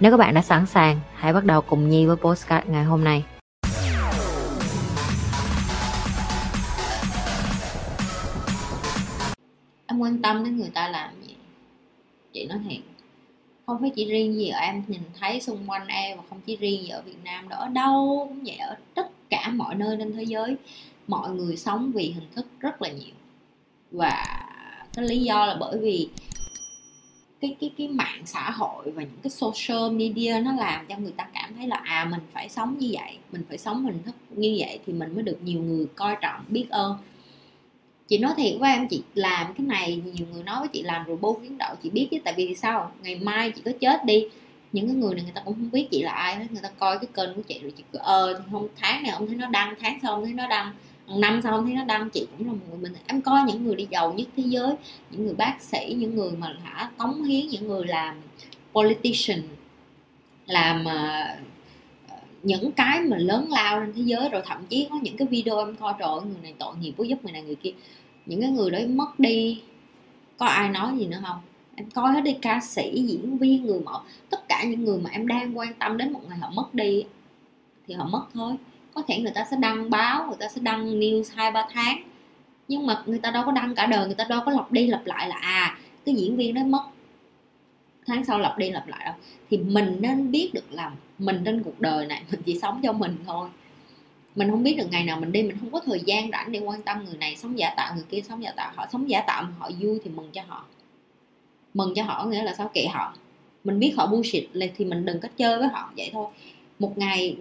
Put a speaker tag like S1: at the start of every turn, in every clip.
S1: Nếu các bạn đã sẵn sàng, hãy bắt đầu cùng Nhi với postcard ngày hôm nay.
S2: em quan tâm đến người ta làm gì? Chị nói thiệt. Không phải chỉ riêng gì ở em nhìn thấy xung quanh em và không chỉ riêng gì ở Việt Nam đó ở đâu cũng vậy ở tất cả mọi nơi trên thế giới mọi người sống vì hình thức rất là nhiều. Và cái lý do là bởi vì cái cái cái mạng xã hội và những cái social media nó làm cho người ta cảm thấy là à mình phải sống như vậy, mình phải sống hình thức như vậy thì mình mới được nhiều người coi trọng, biết ơn. Chị nói thiệt với em, chị làm cái này, nhiều người nói với chị làm rồi bô kiến đậu chị biết chứ, tại vì sao? Ngày mai chị có chết đi, những cái người này người ta cũng không biết chị là ai hết, người ta coi cái kênh của chị rồi chị cứ ờ thì không, tháng này ông thấy nó đăng, tháng sau ông thấy nó đăng năm sau thấy nó đăng chị cũng là một người mình em coi những người đi giàu nhất thế giới những người bác sĩ những người mà hả cống hiến những người làm politician làm uh, những cái mà lớn lao trên thế giới. Rồi thậm chí có những cái video em coi rồi người này tội nghiệp có giúp người này người kia. Những cái người đấy mất đi có ai nói gì nữa không? Em coi hết đi ca sĩ diễn viên người mẫu tất cả những người mà em đang quan tâm đến một ngày họ mất đi thì họ mất thôi có thể người ta sẽ đăng báo, người ta sẽ đăng news hai, ba tháng. Nhưng mà người ta đâu có đăng cả đời, người ta đâu có lặp đi lặp lại là à cái diễn viên đó mất. Tháng sau lặp đi lặp lại đâu. Thì mình nên biết được là mình trên cuộc đời này, mình chỉ sống cho mình thôi. Mình không biết được ngày nào mình đi, mình không có thời gian rảnh để quan tâm người này sống giả tạo, người kia sống giả tạo. Họ sống giả tạo họ vui thì mừng cho họ. Mừng cho họ nghĩa là sao? Kệ họ. Mình biết họ bullshit thì mình đừng có chơi với họ vậy thôi. Một ngày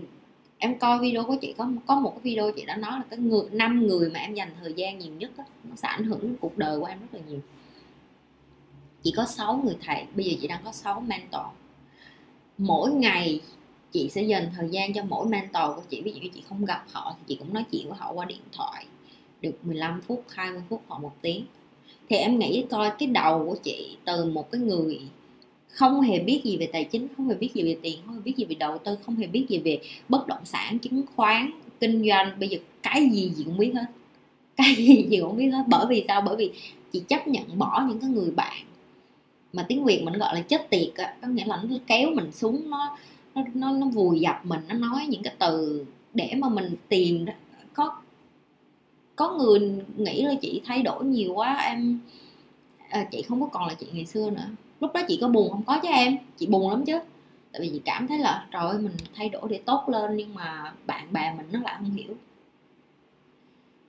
S2: em coi video của chị có có một cái video chị đã nói là cái người năm người mà em dành thời gian nhiều nhất đó, nó sẽ ảnh hưởng đến cuộc đời của em rất là nhiều. Chị có 6 người thầy bây giờ chị đang có 6 mentor. Mỗi ngày chị sẽ dành thời gian cho mỗi mentor của chị. Ví dụ như chị không gặp họ thì chị cũng nói chuyện với họ qua điện thoại được 15 phút 20 phút hoặc một tiếng. Thì em nghĩ coi cái đầu của chị từ một cái người không hề biết gì về tài chính không hề biết gì về tiền không hề biết gì về đầu tư không hề biết gì về bất động sản chứng khoán kinh doanh. Bây giờ cái gì gì cũng biết hết. Cái gì gì cũng biết hết. Bởi vì sao? Bởi vì chị chấp nhận bỏ những cái người bạn mà tiếng việt mình gọi là chết tiệt á. Có nghĩa là nó kéo mình xuống nó nó nó nó vùi dập mình nó nói những cái từ để mà mình tìm có có người nghĩ là chị thay đổi nhiều quá em à, chị không có còn là chị ngày xưa nữa lúc đó chị có buồn không? Có chứ em. Chị buồn lắm chứ. Tại vì chị cảm thấy là, trời ơi, mình thay đổi để tốt lên, nhưng mà bạn bè mình nó lại không hiểu.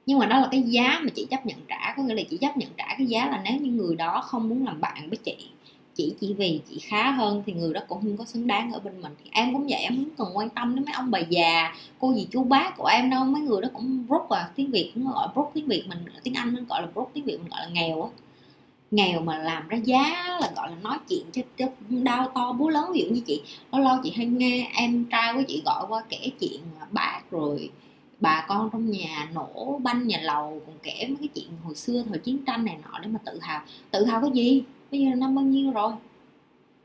S2: Nhưng mà đó là cái giá mà chị chấp nhận trả. Có nghĩa là chị chấp nhận trả cái giá là nếu như người đó không muốn làm bạn với chị chỉ chỉ vì chị khá hơn thì người đó cũng không có xứng đáng ở bên mình. Thì em cũng vậy, em không cần quan tâm đến mấy ông bà già, cô gì chú bác của em đâu. Mấy người đó cũng broke à. Tiếng việt cũng gọi broke tiếng việt mình, tiếng anh nó gọi là broke tiếng việt mình gọi là nghèo á nghèo mà làm ra giá là gọi là nói chuyện cho, cho đau to búa lớn. Ví dụ như chị lâu lâu chị hay nghe em trai của chị gọi qua kể chuyện à, bác rồi bà con trong nhà nổ banh nhà lầu còn kể mấy cái chuyện hồi xưa thời chiến tranh này nọ để mà tự hào. Tự hào cái gì? Bây giờ năm bao nhiêu rồi?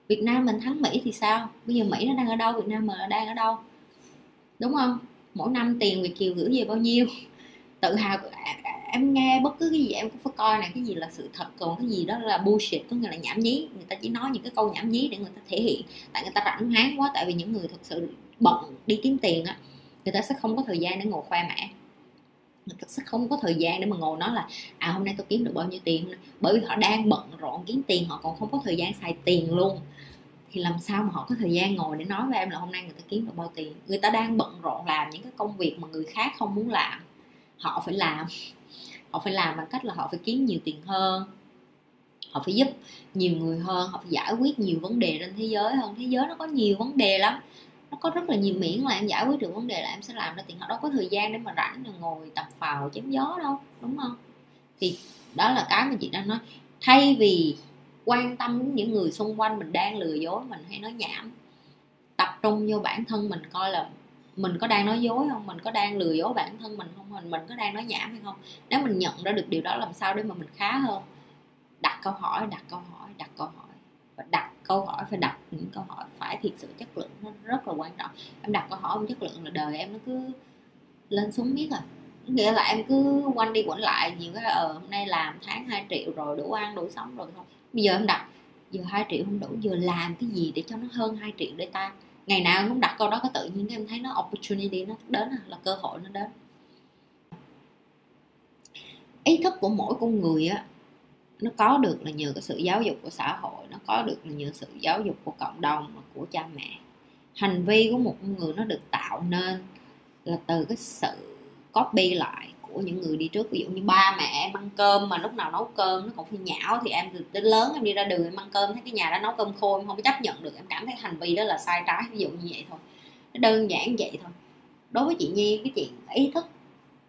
S2: Việt Nam mình thắng Mỹ thì sao? Bây giờ Mỹ nó đang ở đâu? Việt Nam mình đang ở đâu? Đúng không? Mỗi năm tiền Việt kiều gửi về bao nhiêu? Tự hào à, em nghe bất cứ cái gì em cũng phải coi này, cái gì là sự thật, còn cái gì đó là bullshit, có nghĩa là nhảm nhí. Người ta chỉ nói những cái câu nhảm nhí để người ta thể hiện, tại người ta rảnh háng quá, tại vì những người thật sự bận đi kiếm tiền á, người ta sẽ không có thời gian để ngồi khoe mẽ. Người ta sẽ không có thời gian để mà ngồi nói là à hôm nay tôi kiếm được bao nhiêu tiền? Bởi vì họ đang bận rộn kiếm tiền, họ còn không có thời gian xài tiền luôn. Thì làm sao mà họ có thời gian ngồi để nói với em là hôm nay người ta kiếm được bao tiền? Người ta đang bận rộn làm những cái công việc mà người khác không muốn làm, họ phải làm họ phải làm bằng cách là họ phải kiếm nhiều tiền hơn. Họ phải giúp nhiều người hơn, họ phải giải quyết nhiều vấn đề trên thế giới hơn. Thế giới nó có nhiều vấn đề lắm. Nó có rất là nhiều miễn là em giải quyết được vấn đề là em sẽ làm ra tiền. Họ đâu có thời gian để mà rảnh là ngồi tập phào, chém gió đâu, đúng không? Thì đó là cái mà chị đang nói. Thay vì quan tâm đến những người xung quanh mình đang lừa dối mình hay nói nhảm, tập trung vô bản thân mình coi là mình có đang nói dối không? Mình có đang lừa dối bản thân mình không? Mình mình có đang nói nhảm hay không? Nếu mình nhận ra được điều đó làm sao để mà mình khá hơn? Đặt câu hỏi, đặt câu hỏi, đặt câu hỏi. Và đặt câu hỏi, phải đặt những câu hỏi phải thiệt sự chất lượng, nó rất là quan trọng. Em đặt câu hỏi không chất lượng là đời em nó cứ lên xuống biết rồi à. nghĩa là em cứ quanh đi quẩn lại, nhiều cái ờ hôm nay làm tháng 2 triệu rồi, đủ ăn, đủ sống rồi thôi. Bây giờ em đặt, giờ 2 triệu không đủ, giờ làm cái gì để cho nó hơn 2 triệu để ta ngày nào em cũng đặt câu đó có tự nhiên em thấy nó opportunity nó đến à, là cơ hội nó đến. Ý thức của mỗi con người á, nó có được là nhờ cái sự giáo dục của xã hội, nó có được là nhờ sự giáo dục của cộng đồng, của cha mẹ. Hành vi của một con người nó được tạo nên là từ cái sự copy lại của những người đi trước, ví dụ như ba mẹ em ăn cơm mà lúc nào nấu cơm nó còn phải nhão thì em từ đến lớn em đi ra đường em ăn cơm, thấy cái nhà đó nấu cơm khô em không chấp nhận được, em cảm thấy hành vi đó là sai trái, ví dụ như vậy thôi. Nó đơn giản vậy thôi. Đối với chị nhi, cái chuyện ý thức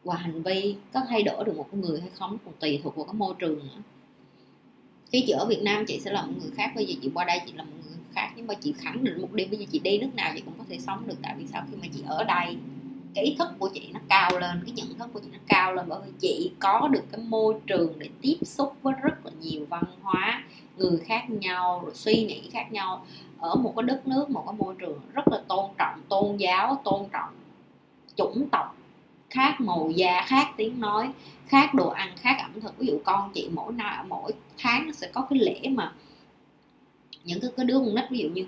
S2: và hành vi có thay đổi được một người hay không còn tùy thuộc vào cái môi trường nữa. Khi chị ở Việt Nam, chị sẽ là một người khác, bây giờ chị qua đây chị là một người khác, nhưng mà chị khẳng định một điều bây giờ chị đi nước nào chị cũng có thể sống được, tại vì sao khi mà chị ở đây cái ý thức của chị nó cao lên cái nhận thức của chị nó cao lên bởi vì chị có được cái môi trường để tiếp xúc với rất là nhiều văn hóa người khác nhau rồi suy nghĩ khác nhau. Ở một cái đất nước một cái môi trường rất là tôn trọng tôn giáo tôn trọng chủng tộc khác màu da khác tiếng nói khác đồ ăn khác ẩm thực. Ví dụ con chị mỗi năm mỗi tháng nó sẽ có cái lễ mà những cái, cái đứa con nít ví dụ như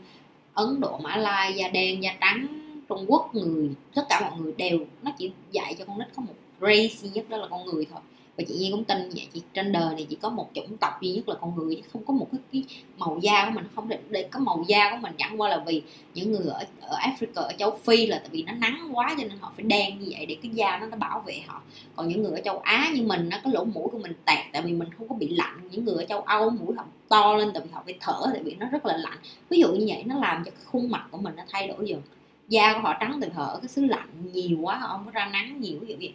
S2: ấn độ mã lai da đen da trắng trung quốc người tất cả mọi người đều nó chỉ dạy cho con nít có một race duy nhất đó là con người thôi. Và chị Nhi cũng tin vậy chị trên đời này chỉ có một chủng tộc duy nhất là con người không có một cái, cái màu da của mình không định để có màu da của mình chẳng qua là vì những người ở ở Africa ở châu Phi là tại vì nó nắng quá cho nên họ phải đen như vậy để cái da nó nó bảo vệ họ. Còn những người ở châu Á như mình nó có lỗ mũi của mình tẹt tại vì mình không có bị lạnh. Những người ở châu Âu mũi họ to lên tại vì họ phải thở tại vì nó rất là lạnh. Ví dụ như vậy nó làm cho cái khuôn mặt của mình nó thay đổi dần da của họ trắng từ họ ở cái xứ lạnh nhiều quá, họ không có ra nắng nhiều, ví dụ vậy.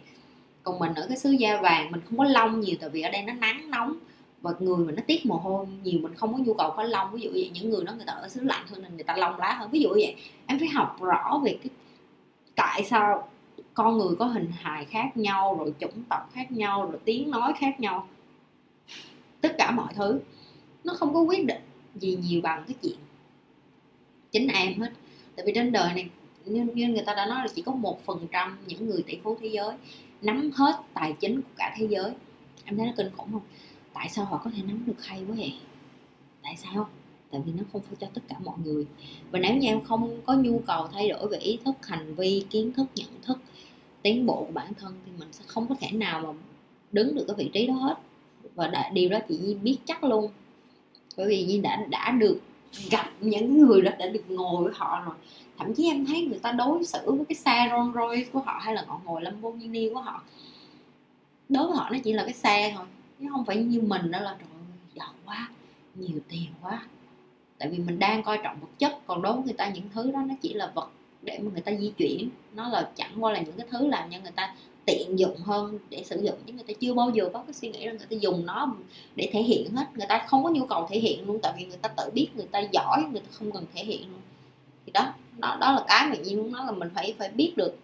S2: Còn mình ở cái xứ da vàng, mình không có lông nhiều tại vì ở đây nó nắng nóng, và người mình nó tiết mồ hôi nhiều, mình không có nhu cầu có lông, ví dụ vậy. Những người đó người ta ở xứ lạnh hơn nên người ta lông lá hơn. Ví dụ vậy, em phải học rõ về cái tại sao con người có hình hài khác nhau, rồi chủng tộc khác nhau, rồi tiếng nói khác nhau. Tất cả mọi thứ, nó không có quyết định gì nhiều bằng cái chuyện chính em hết. Tại vì trên đời này như, như người ta đã nói là chỉ có một phần trăm những người tỷ phú thế giới nắm hết tài chính của cả thế giới. Em thấy nó kinh khủng không? Tại sao họ có thể nắm được hay quá vậy? Tại sao? Tại vì nó không phải cho tất cả mọi người. Và nếu như em không có nhu cầu thay đổi về ý thức hành vi kiến thức nhận thức tiến bộ của bản thân thì mình sẽ không có thể nào mà đứng được cái vị trí đó hết. Và đã, điều đó chị biết chắc luôn. Bởi vì Nhi đã đã được gặp những người đó đã được ngồi với họ rồi. Thậm chí em thấy người ta đối xử với cái xe Rolls Royce của họ hay là họ ngồi Lamborghini của họ, đối với họ nó chỉ là cái xe thôi, chứ không phải như mình đó là, trời giàu quá, nhiều tiền quá. Tại vì mình đang coi trọng vật chất, còn đối với người ta những thứ đó nó chỉ là vật để mà người ta di chuyển. Nó là chẳng qua là những cái thứ làm cho người ta tiện dụng hơn để sử dụng, chứ người ta chưa bao giờ có cái suy nghĩ là người ta dùng nó để thể hiện hết. Người ta không có nhu cầu thể hiện luôn, tại vì người ta tự biết, người ta giỏi, người ta không cần thể hiện luôn. Thì đó đó đó là cái mà Nhi muốn nói là mình phải phải biết được.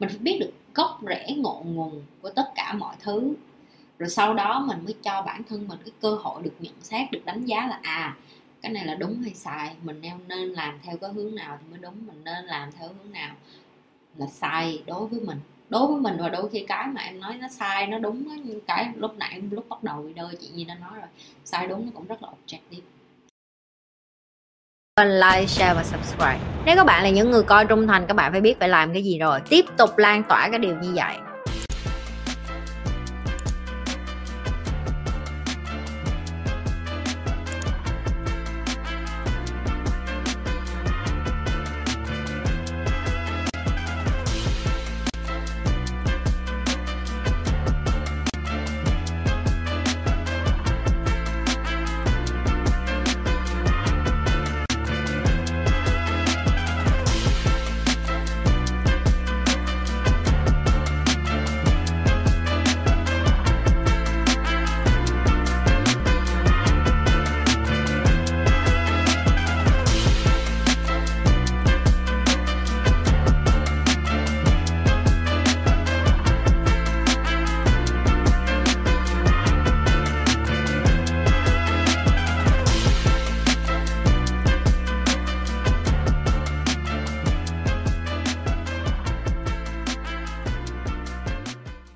S2: Mình phải biết được gốc rễ ngọn nguồn của tất cả mọi thứ. Rồi sau đó mình mới cho bản thân mình cái cơ hội được nhận xét, được đánh giá là à cái này là đúng hay sai mình nên làm theo cái hướng nào thì mới đúng mình nên làm theo hướng nào là sai đối với mình đối với mình và đôi khi cái mà em nói nó sai nó đúng nhưng cái lúc nãy lúc bắt đầu video chị Nhi đã nói rồi sai đúng nó cũng rất là objective
S1: like, share và subscribe. Nếu các bạn là những người coi trung thành, các bạn phải biết phải làm cái gì rồi. Tiếp tục lan tỏa cái điều như vậy.